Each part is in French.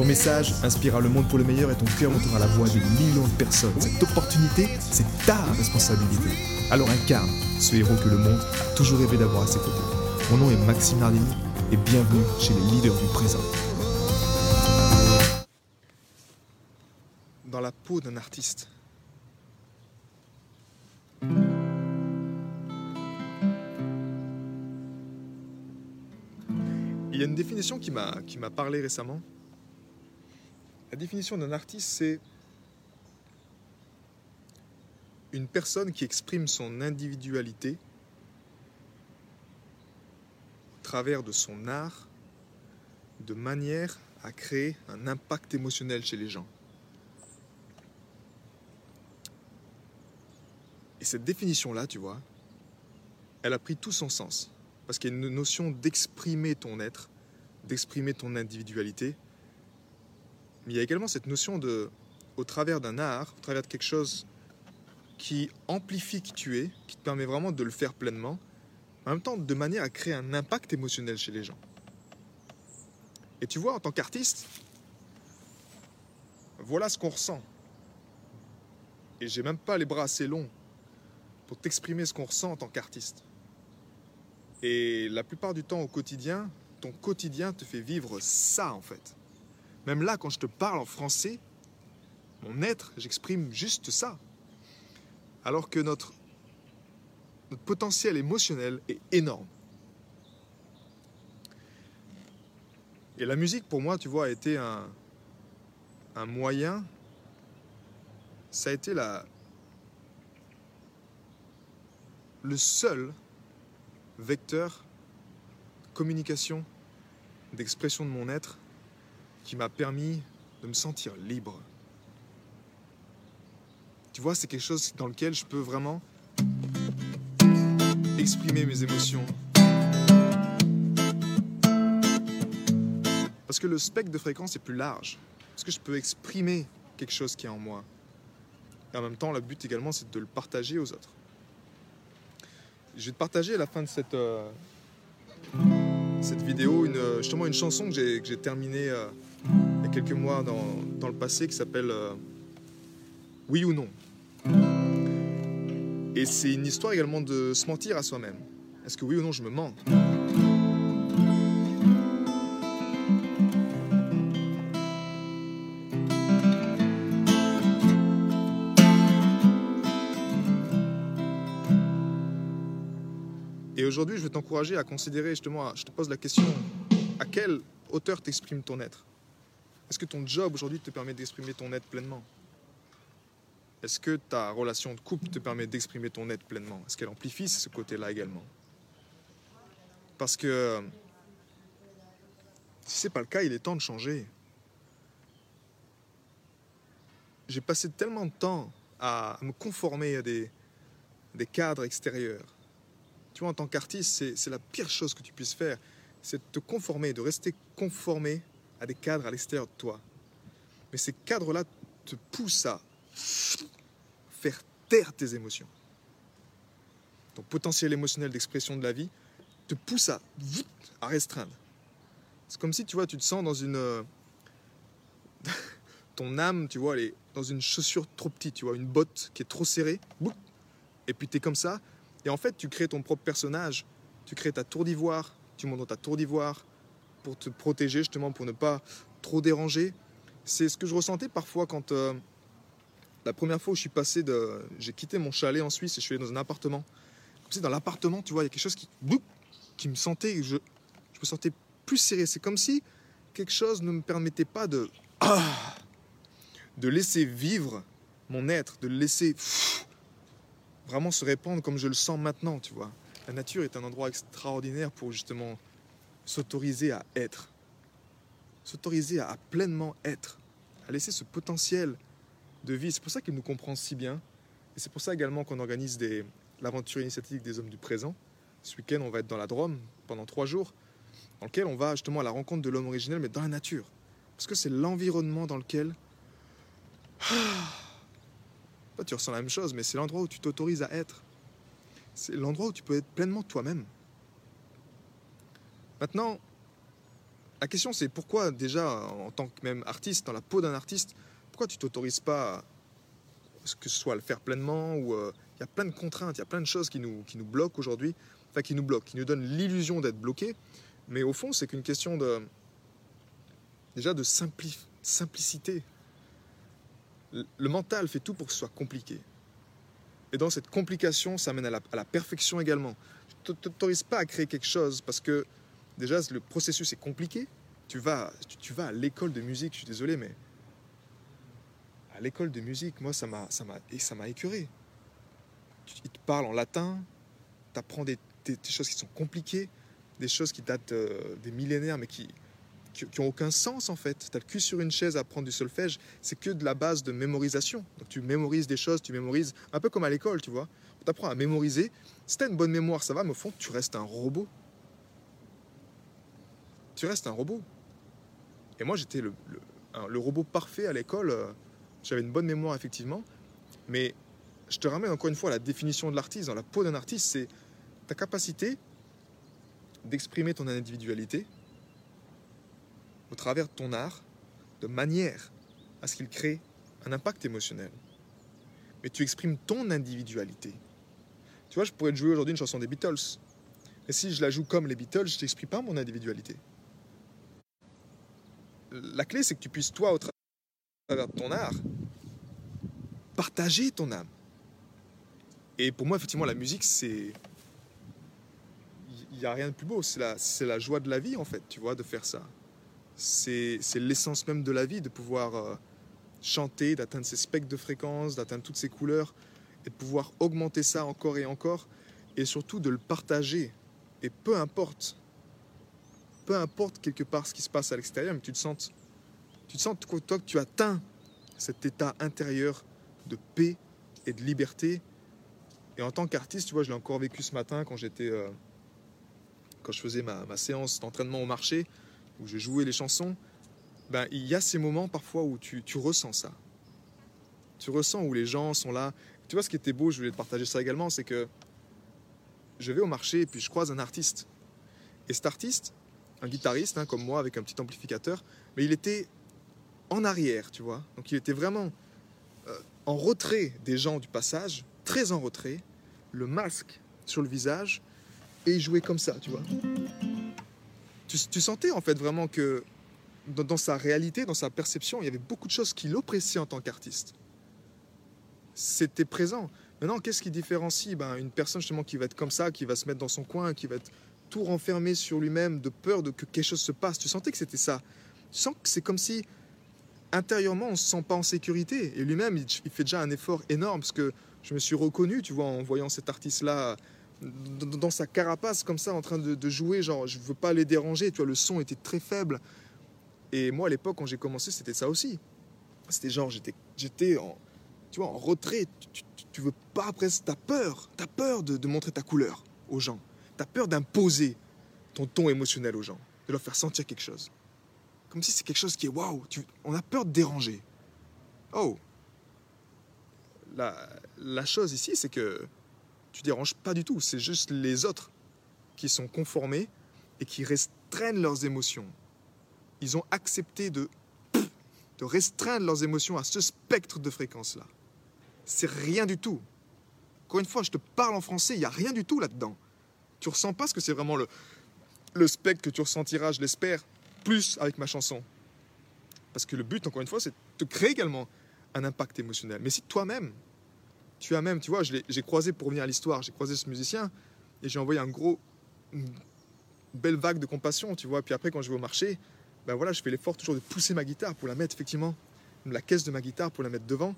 Ton message inspirera le monde pour le meilleur et ton cœur montera la voix de millions de personnes. Cette opportunité, c'est ta responsabilité. Alors incarne ce héros que le monde a toujours rêvé d'avoir à ses côtés. Mon nom est Maxime Nardini et bienvenue chez les leaders du présent. Dans la peau d'un artiste. Il y a une définition qui m'a qui m'a parlé récemment. La définition d'un artiste, c'est une personne qui exprime son individualité au travers de son art de manière à créer un impact émotionnel chez les gens. Et cette définition-là, tu vois, elle a pris tout son sens. Parce qu'il y a une notion d'exprimer ton être, d'exprimer ton individualité. Mais il y a également cette notion de, au travers d'un art, au travers de quelque chose qui amplifie qui tu es, qui te permet vraiment de le faire pleinement, en même temps de manière à créer un impact émotionnel chez les gens. Et tu vois, en tant qu'artiste, voilà ce qu'on ressent. Et j'ai même pas les bras assez longs pour t'exprimer ce qu'on ressent en tant qu'artiste. Et la plupart du temps au quotidien, ton quotidien te fait vivre ça en fait. Même là, quand je te parle en français, mon être, j'exprime juste ça. Alors que notre, potentiel émotionnel est énorme. Et la musique, pour moi, tu vois, a été un, un moyen, ça a été la, le seul vecteur communication, d'expression de mon être qui m'a permis de me sentir libre. Tu vois, c'est quelque chose dans lequel je peux vraiment exprimer mes émotions. Parce que le spectre de fréquence est plus large. Parce que je peux exprimer quelque chose qui est en moi. Et en même temps, le but également, c'est de le partager aux autres. Je vais te partager à la fin de cette, euh, cette vidéo justement une chanson que j'ai, que j'ai terminée euh, il y a quelques mois dans, dans le passé qui s'appelle euh, Oui ou non. Et c'est une histoire également de se mentir à soi-même. Est-ce que oui ou non je me mens? Et aujourd'hui, je vais t'encourager à considérer justement, je te pose la question, à quelle hauteur t'exprimes ton être? Est-ce que ton job aujourd'hui te permet d'exprimer ton être pleinement? Est-ce que ta relation de couple te permet d'exprimer ton être pleinement? Est-ce qu'elle amplifie ce côté-là également? Parce que si ce n'est pas le cas, il est temps de changer. J'ai passé tellement de temps à me conformer à des, des cadres extérieurs tu vois, en tant qu'artiste, c'est la pire chose que tu puisses faire. C'est de te conformer, de rester conformé à des cadres à l'extérieur de toi. Mais ces cadres-là te poussent à faire taire tes émotions. Ton potentiel émotionnel d'expression de la vie te pousse à, à restreindre. C'est comme si, tu vois, tu te sens dans une... Ton âme, tu vois, elle est dans une chaussure trop petite, tu vois, une botte qui est trop serrée. Et puis tu es comme ça, et en fait, tu crées ton propre personnage, tu crées ta tour d'ivoire, tu montes dans ta tour d'ivoire pour te protéger justement, pour ne pas trop déranger. C'est ce que je ressentais parfois quand euh, la première fois où je suis passé de, j'ai quitté mon chalet en Suisse et je suis allé dans un appartement. Comme si dans l'appartement, tu vois, il y a quelque chose qui, qui me sentait, je, je me sentais plus serré. C'est comme si quelque chose ne me permettait pas de, de laisser vivre mon être, de le laisser vraiment se répandre comme je le sens maintenant, tu vois. La nature est un endroit extraordinaire pour justement s'autoriser à être, s'autoriser à, pleinement être, à laisser ce potentiel de vie. C'est pour ça qu'il nous comprend si bien. Et c'est pour ça également qu'on organise l'aventure initiatique des hommes du présent. Ce week-end, on va être dans la Drôme pendant trois jours, dans lequel on va justement à la rencontre de l'homme originel, mais dans la nature. Parce que c'est l'environnement dans lequel... Toi, tu ressens la même chose, mais c'est l'endroit où tu t'autorises à être. C'est l'endroit où tu peux être pleinement toi-même. Maintenant, la question c'est pourquoi déjà, en tant que même artiste, dans la peau d'un artiste, pourquoi tu t'autorises pas, que ce soit à le faire pleinement ou euh, il y a plein de contraintes, il y a plein de choses qui nous, qui nous bloquent aujourd'hui, enfin qui nous bloquent, qui nous donnent l'illusion d'être bloqués, mais au fond c'est qu'une question de déjà de simplicité. Le mental fait tout pour que ce soit compliqué. Et dans cette complication, ça mène à la, à la perfection également. Tu ne t'autorises pas à créer quelque chose parce que déjà le processus est compliqué. Tu vas, tu, vas à l'école de musique, je suis désolé, mais à l'école de musique, moi, ça m'a, ça m'a, ça m'a écœuré. Ils te parlent en latin, tu apprends des, choses qui sont compliquées, des choses qui datent euh, des millénaires, mais qui, qui, ont aucun sens en fait. Tu as le cul sur une chaise à apprendre du solfège, c'est que de la base de mémorisation. Donc tu mémorises des choses, tu mémorises, un peu comme à l'école, tu vois. On t'apprend à mémoriser. Si tu une bonne mémoire, ça va, mais au fond, tu restes un robot. Tu restes un robot. Et moi, j'étais le, robot parfait à l'école. J'avais une bonne mémoire, effectivement. Mais je te ramène encore une fois à la définition de l'artiste. Dans la peau d'un artiste, c'est ta capacité d'exprimer ton individualité au travers de ton art, de manière à ce qu'il crée un impact émotionnel. Mais tu exprimes ton individualité. Tu vois, je pourrais te jouer aujourd'hui une chanson des Beatles. Mais si je la joue comme les Beatles, je n'exprime pas mon individualité la clé, c'est que tu puisses, toi, au travers de ton art, partager ton âme. Et pour moi, effectivement, la musique, c'est. Il n'y a rien de plus beau. C'est la, la joie de la vie, en fait, tu vois, de faire ça. C'est l'essence même de la vie, de pouvoir euh, chanter, d'atteindre ces spectres de fréquences, d'atteindre toutes ces couleurs, et de pouvoir augmenter ça encore et encore, et surtout de le partager. Et peu importe peu importe quelque part ce qui se passe à l'extérieur, mais tu te sens, tu te sens toi que tu atteins cet état intérieur de paix et de liberté. Et en tant qu'artiste, tu vois, je l'ai encore vécu ce matin quand j'étais, euh, quand je faisais ma, séance d'entraînement au marché, où je jouais les chansons. Ben, il y a ces moments parfois où tu, tu ressens ça. Tu ressens où les gens sont là. Tu vois, ce qui était beau, je voulais te partager ça également, c'est que je vais au marché et puis je croise un artiste. Et cet artiste, un guitariste hein, comme moi avec un petit amplificateur, mais il était en arrière, tu vois. Donc il était vraiment euh, en retrait des gens du passage, très en retrait, le masque sur le visage, et il jouait comme ça, tu vois. Tu, sentais en fait vraiment que dans, dans, sa réalité, dans sa perception, il y avait beaucoup de choses qui l'oppressaient en tant qu'artiste. C'était présent. Maintenant, qu'est-ce qui différencie ben, une personne justement qui va être comme ça, qui va se mettre dans son coin, qui va être tout renfermé sur lui-même, de peur de que quelque chose se passe. Tu sentais que c'était ça. Tu sens que c'est comme si intérieurement on se sent pas en sécurité. Et lui-même, il, fait déjà un effort énorme parce que je me suis reconnu, tu vois, en voyant cet artiste-là dans sa carapace comme ça, en train de, jouer. Genre, je veux pas les déranger. Tu vois, le son était très faible. Et moi, à l'époque, quand j'ai commencé, c'était ça aussi. C'était genre, j'étais, j'étais en, tu vois, en retrait. Tu, veux pas après, t'as peur, t'as peur de montrer ta couleur aux gens. Tu peur d'imposer ton ton émotionnel aux gens, de leur faire sentir quelque chose. Comme si c'est quelque chose qui est waouh, on a peur de déranger. Oh la, la chose ici, c'est que tu déranges pas du tout, c'est juste les autres qui sont conformés et qui restreignent leurs émotions. Ils ont accepté de, de restreindre leurs émotions à ce spectre de fréquence-là. C'est rien du tout. Encore une fois, je te parle en français, il n'y a rien du tout là-dedans tu ressens pas ce que c'est vraiment le, le spectre que tu ressentiras, je l'espère, plus avec ma chanson. Parce que le but, encore une fois, c'est de créer également un impact émotionnel. Mais si toi-même, tu as même, tu vois, j'ai croisé, pour revenir à l'histoire, j'ai croisé ce musicien et j'ai envoyé un gros, une belle vague de compassion, tu vois. Puis après, quand je vais au marché, ben voilà, je fais l'effort toujours de pousser ma guitare pour la mettre effectivement, la caisse de ma guitare pour la mettre devant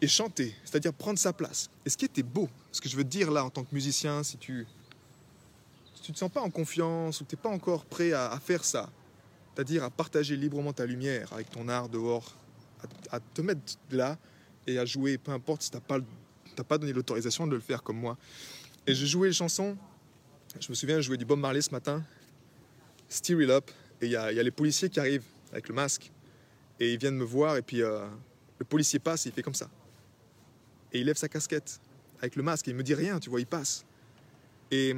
et chanter, c'est-à-dire prendre sa place. Et ce qui était beau, ce que je veux te dire là en tant que musicien, si tu tu te sens pas en confiance ou tu n'es pas encore prêt à, faire ça, c'est-à-dire à partager librement ta lumière avec ton art dehors, à, te mettre là et à jouer, peu importe si tu n'as pas, pas donné l'autorisation de le faire comme moi. Et je jouais les chansons. Je me souviens, je jouais du Bob Marley ce matin, Steer It Up, et il y, a, les policiers qui arrivent avec le masque, et ils viennent me voir, et puis euh, le policier passe, il fait comme ça. Et il lève sa casquette avec le masque, et il me dit rien, tu vois, il passe. Et,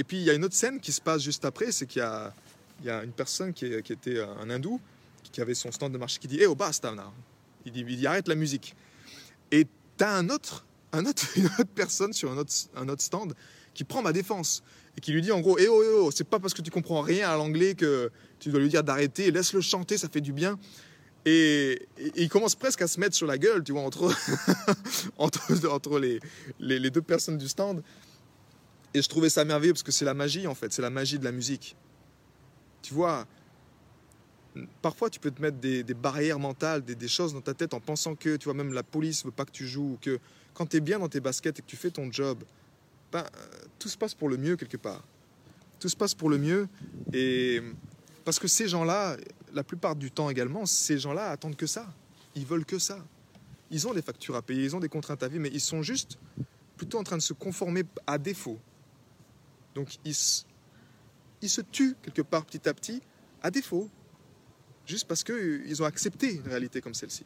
et puis il y a une autre scène qui se passe juste après, c'est qu'il y a, il une personne qui, était un hindou, qui avait son stand de marché, qui dit Eh, oh, basta, il dit, il dit arrête la musique. Et tu as un autre, un autre, une autre personne sur un autre, stand qui prend ma défense et qui lui dit en gros Eh oh, eh oh, c'est pas parce que tu comprends rien à l'anglais que tu dois lui dire d'arrêter, laisse-le chanter, ça fait du bien. Et, il commence presque à se mettre sur la gueule, tu vois, entre, entre, entre les, deux personnes du stand. Et je trouvais ça merveilleux parce que c'est la magie, en fait, c'est la magie de la musique. Tu vois, parfois tu peux te mettre des, barrières mentales, des, choses dans ta tête en pensant que, tu vois, même la police veut pas que tu joues, ou que quand tu es bien dans tes baskets et que tu fais ton job, ben, tout se passe pour le mieux quelque part. Tout se passe pour le mieux. Et parce que ces gens-là, la plupart du temps également, ces gens-là attendent que ça. Ils veulent que ça. Ils ont des factures à payer, ils ont des contraintes à vivre, mais ils sont juste plutôt en train de se conformer à défaut. Donc ils, ils se tuent quelque part petit à petit à défaut juste parce qu'ils ont accepté une réalité comme celle-ci.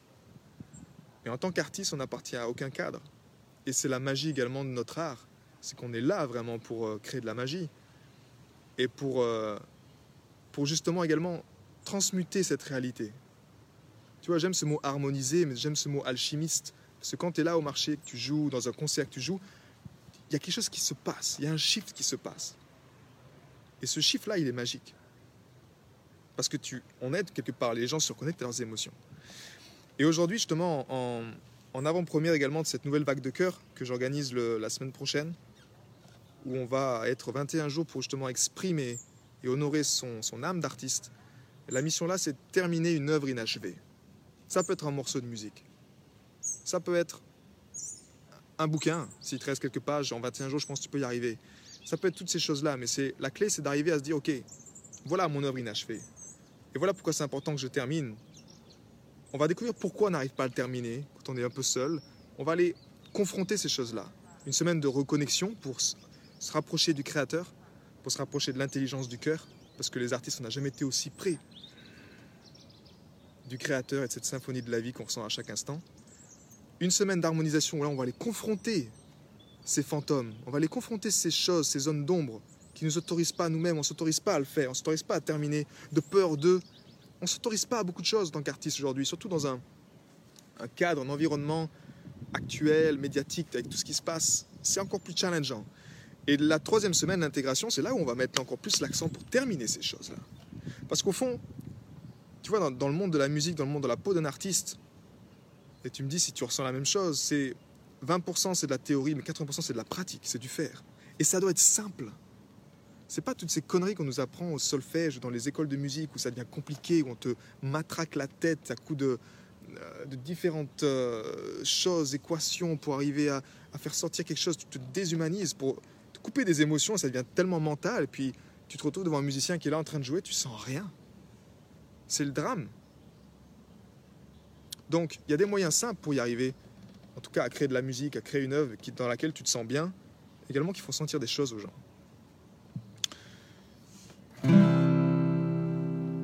Et en tant qu'artiste, on n'appartient à aucun cadre. Et c'est la magie également de notre art. C'est qu'on est là vraiment pour euh, créer de la magie. Et pour, euh, pour justement également transmuter cette réalité. Tu vois, j'aime ce mot harmoniser, mais j'aime ce mot alchimiste. Parce que quand tu es là au marché, que tu joues, dans un concert que tu joues, il y a quelque chose qui se passe, il y a un shift qui se passe. Et ce chiffre-là, il est magique. Parce que tu, on aide quelque part, les gens se reconnectent à leurs émotions. Et aujourd'hui, justement, en, avant-première également de cette nouvelle vague de cœur que j'organise la semaine prochaine, où on va être 21 jours pour justement exprimer et honorer son, son âme d'artiste. La mission là, c'est terminer une œuvre inachevée. Ça peut être un morceau de musique. Ça peut être un bouquin. S'il te reste quelques pages, en 21 jours, je pense que tu peux y arriver. Ça peut être toutes ces choses-là, mais c'est la clé, c'est d'arriver à se dire, ok, voilà mon œuvre inachevée. Et voilà pourquoi c'est important que je termine. On va découvrir pourquoi on n'arrive pas à le terminer quand on est un peu seul. On va aller confronter ces choses-là. Une semaine de reconnexion pour se rapprocher du créateur, pour se rapprocher de l'intelligence du cœur, parce que les artistes, on n'a jamais été aussi près du créateur et de cette symphonie de la vie qu'on ressent à chaque instant. Une semaine d'harmonisation, là, on va les confronter, ces fantômes, on va les confronter ces choses, ces zones d'ombre qui ne nous autorisent pas nous-mêmes, on ne s'autorise pas à le faire, on ne s'autorise pas à terminer de peur d'eux. On ne s'autorise pas à beaucoup de choses tant qu'artiste aujourd'hui, surtout dans un, cadre, un environnement actuel, médiatique, avec tout ce qui se passe. C'est encore plus challengeant. Et la troisième semaine d'intégration, c'est là où on va mettre encore plus l'accent pour terminer ces choses-là. Parce qu'au fond, tu vois, dans, dans, le monde de la musique, dans le monde de la peau d'un artiste, et tu me dis si tu ressens la même chose, c'est 20% c'est de la théorie, mais 80% c'est de la pratique, c'est du faire. Et ça doit être simple. C'est pas toutes ces conneries qu'on nous apprend au solfège, dans les écoles de musique, où ça devient compliqué, où on te matraque la tête à coups de, euh, différentes euh, choses, équations, pour arriver à, à, faire sortir quelque chose. Tu te déshumanises pour te couper des émotions, ça devient tellement mental, et puis tu te retrouves devant un musicien qui est là en train de jouer, tu sens rien. C'est le drame. Donc, il y a des moyens simples pour y arriver, en tout cas à créer de la musique, à créer une œuvre dans laquelle tu te sens bien, également qu'il faut sentir des choses aux gens.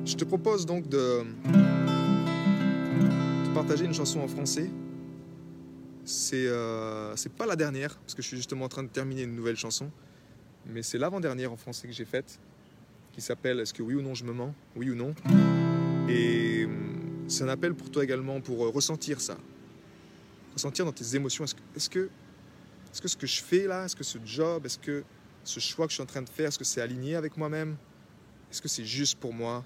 Je te propose donc de, partager une chanson en français. C'est euh, pas la dernière, parce que je suis justement en train de terminer une nouvelle chanson, mais c'est l'avant-dernière en français que j'ai faite, qui s'appelle Est-ce que oui ou non je me mens? Oui ou non? Hum, c'est un appel pour toi également pour euh, ressentir ça. Ressentir dans tes émotions. Est-ce que, est que, est que ce que je fais là, est-ce que ce job, est-ce que ce choix que je suis en train de faire, est-ce que c'est aligné avec moi-même? Est-ce que c'est juste pour moi?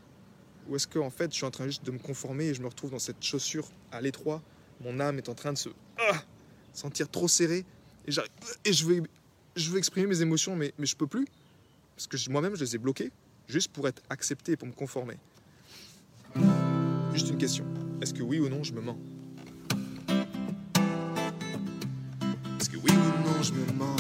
Ou est-ce que en fait je suis en train juste de me conformer et je me retrouve dans cette chaussure à l'étroit? Mon âme est en train de se ah, sentir trop serrée et, et je, veux, exprimer mes émotions mais, mais je peux plus parce que moi-même je les ai bloquées juste pour être accepté pour me conformer. Juste une question. Est-ce que oui ou non je me mens? Est-ce que oui ou non je me mens?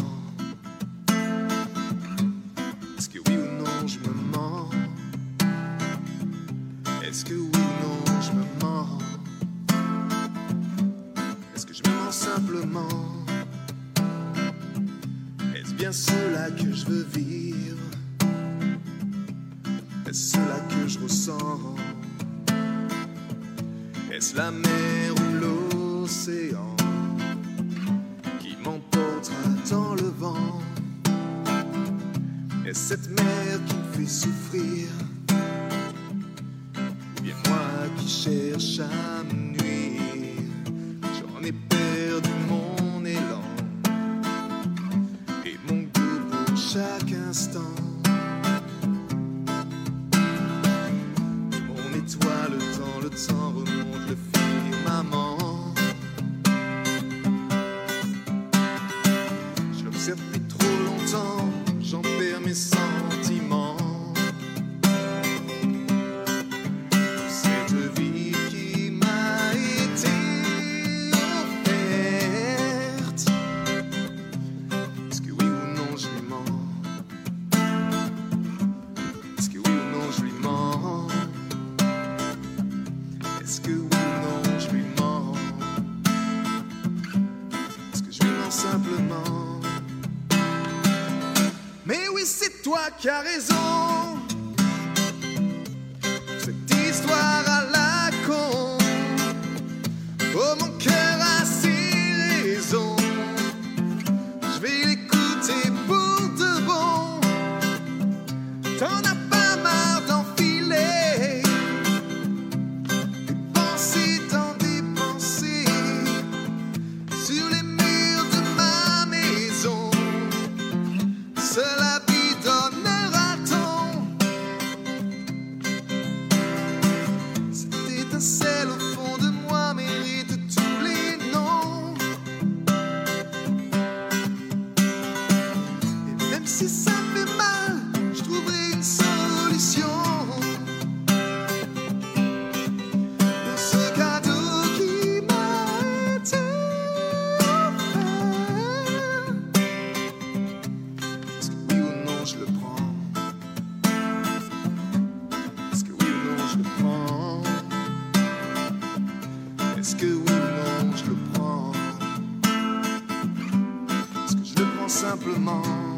Qui qui as raison simplement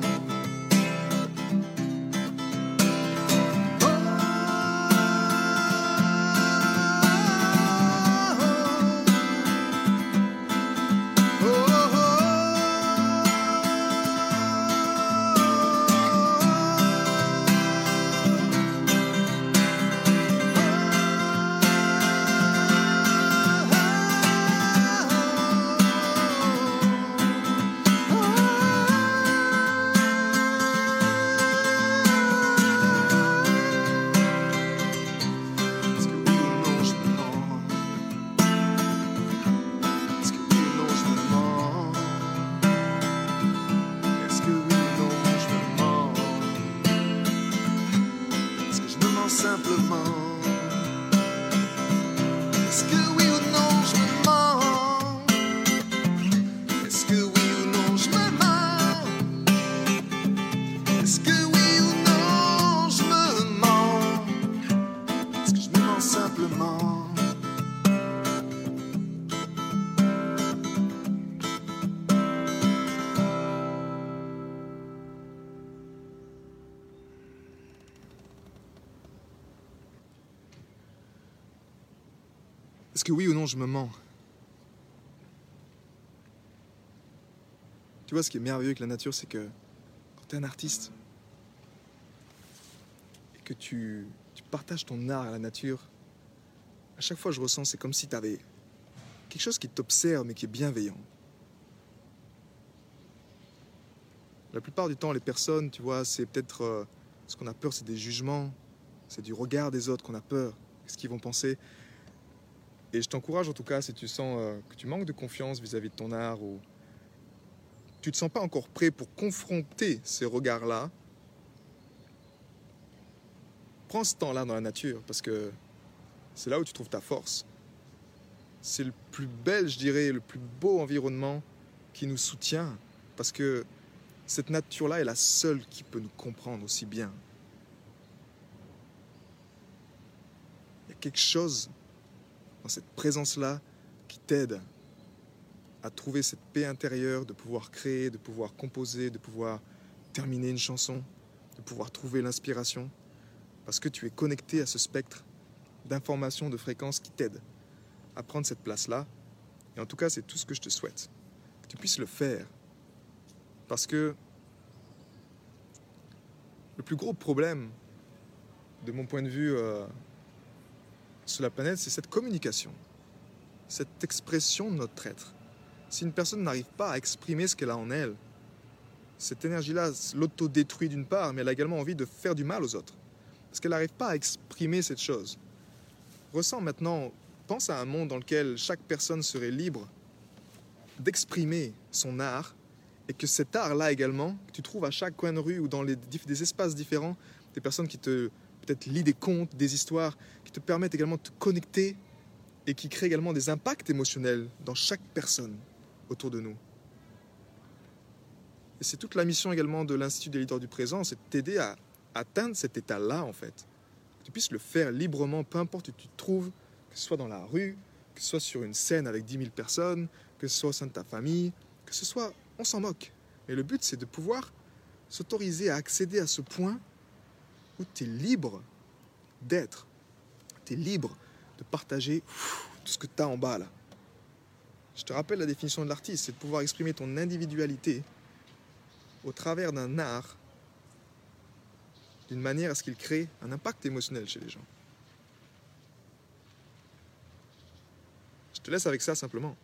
je me mens Tu vois, ce qui est merveilleux avec la nature, c'est que quand tu es un artiste et que tu, partages ton art à la nature, à chaque fois je ressens, c'est comme si tu avais quelque chose qui t'observe mais qui est bienveillant. La plupart du temps, les personnes, tu vois, c'est peut-être euh, ce qu'on a peur, c'est des jugements, c'est du regard des autres qu'on a peur, qu'est-ce qu'ils vont penser? Et je t'encourage en tout cas, si tu sens euh, que tu manques de confiance vis-à-vis de ton art ou tu te sens pas encore prêt pour confronter ces regards-là, prends ce temps-là dans la nature parce que c'est là où tu trouves ta force. C'est le plus bel, je dirais, le plus beau environnement qui nous soutient parce que cette nature-là est la seule qui peut nous comprendre aussi bien. Il y a quelque chose cette présence-là qui t'aide à trouver cette paix intérieure, de pouvoir créer, de pouvoir composer, de pouvoir terminer une chanson, de pouvoir trouver l'inspiration, parce que tu es connecté à ce spectre d'informations, de fréquences qui t'aident à prendre cette place-là. Et en tout cas, c'est tout ce que je te souhaite, que tu puisses le faire. Parce que le plus gros problème, de mon point de vue, euh, sur la planète, c'est cette communication, cette expression de notre être. Si une personne n'arrive pas à exprimer ce qu'elle a en elle, cette énergie-là l'auto-détruit d'une part, mais elle a également envie de faire du mal aux autres. Parce qu'elle n'arrive pas à exprimer cette chose. Ressens maintenant, pense à un monde dans lequel chaque personne serait libre d'exprimer son art et que cet art-là également, que tu trouves à chaque coin de rue ou dans des espaces différents, des personnes qui te peut-être lisent des contes, des histoires, qui te permettent également de te connecter et qui créent également des impacts émotionnels dans chaque personne autour de nous. Et c'est toute la mission également de l'Institut des leaders du présent, c'est de t'aider à atteindre cet état-là en fait. Que tu puisses le faire librement, peu importe où tu te trouves, que ce soit dans la rue, que ce soit sur une scène avec 10 000 personnes, que ce soit au sein de ta famille, que ce soit, on s'en moque. Mais le but c'est de pouvoir s'autoriser à accéder à ce point où tu es libre d'être. Libre de partager tout ce que tu as en bas là. Je te rappelle la définition de l'artiste, c'est de pouvoir exprimer ton individualité au travers d'un art d'une manière à ce qu'il crée un impact émotionnel chez les gens. Je te laisse avec ça simplement.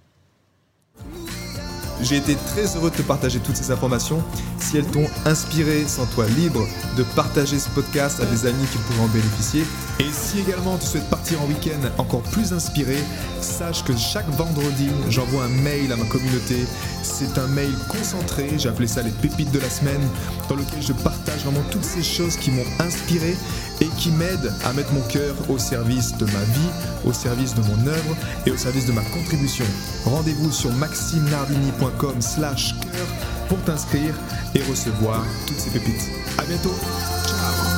J'ai été très heureux de te partager toutes ces informations. Si elles t'ont inspiré, sens-toi libre de partager ce podcast à des amis qui pourraient en bénéficier. Et si également tu souhaites partir en week-end encore plus inspiré, sache que chaque vendredi, j'envoie un mail à ma communauté. C'est un mail concentré, j'ai appelé ça les pépites de la semaine, dans lequel je partage vraiment toutes ces choses qui m'ont inspiré et qui m'aident à mettre mon cœur au service de ma vie, au service de mon œuvre et au service de ma contribution. Rendez-vous sur maximenardini.com slash cœur pour t'inscrire et recevoir toutes ces pépites. À bientôt. Ciao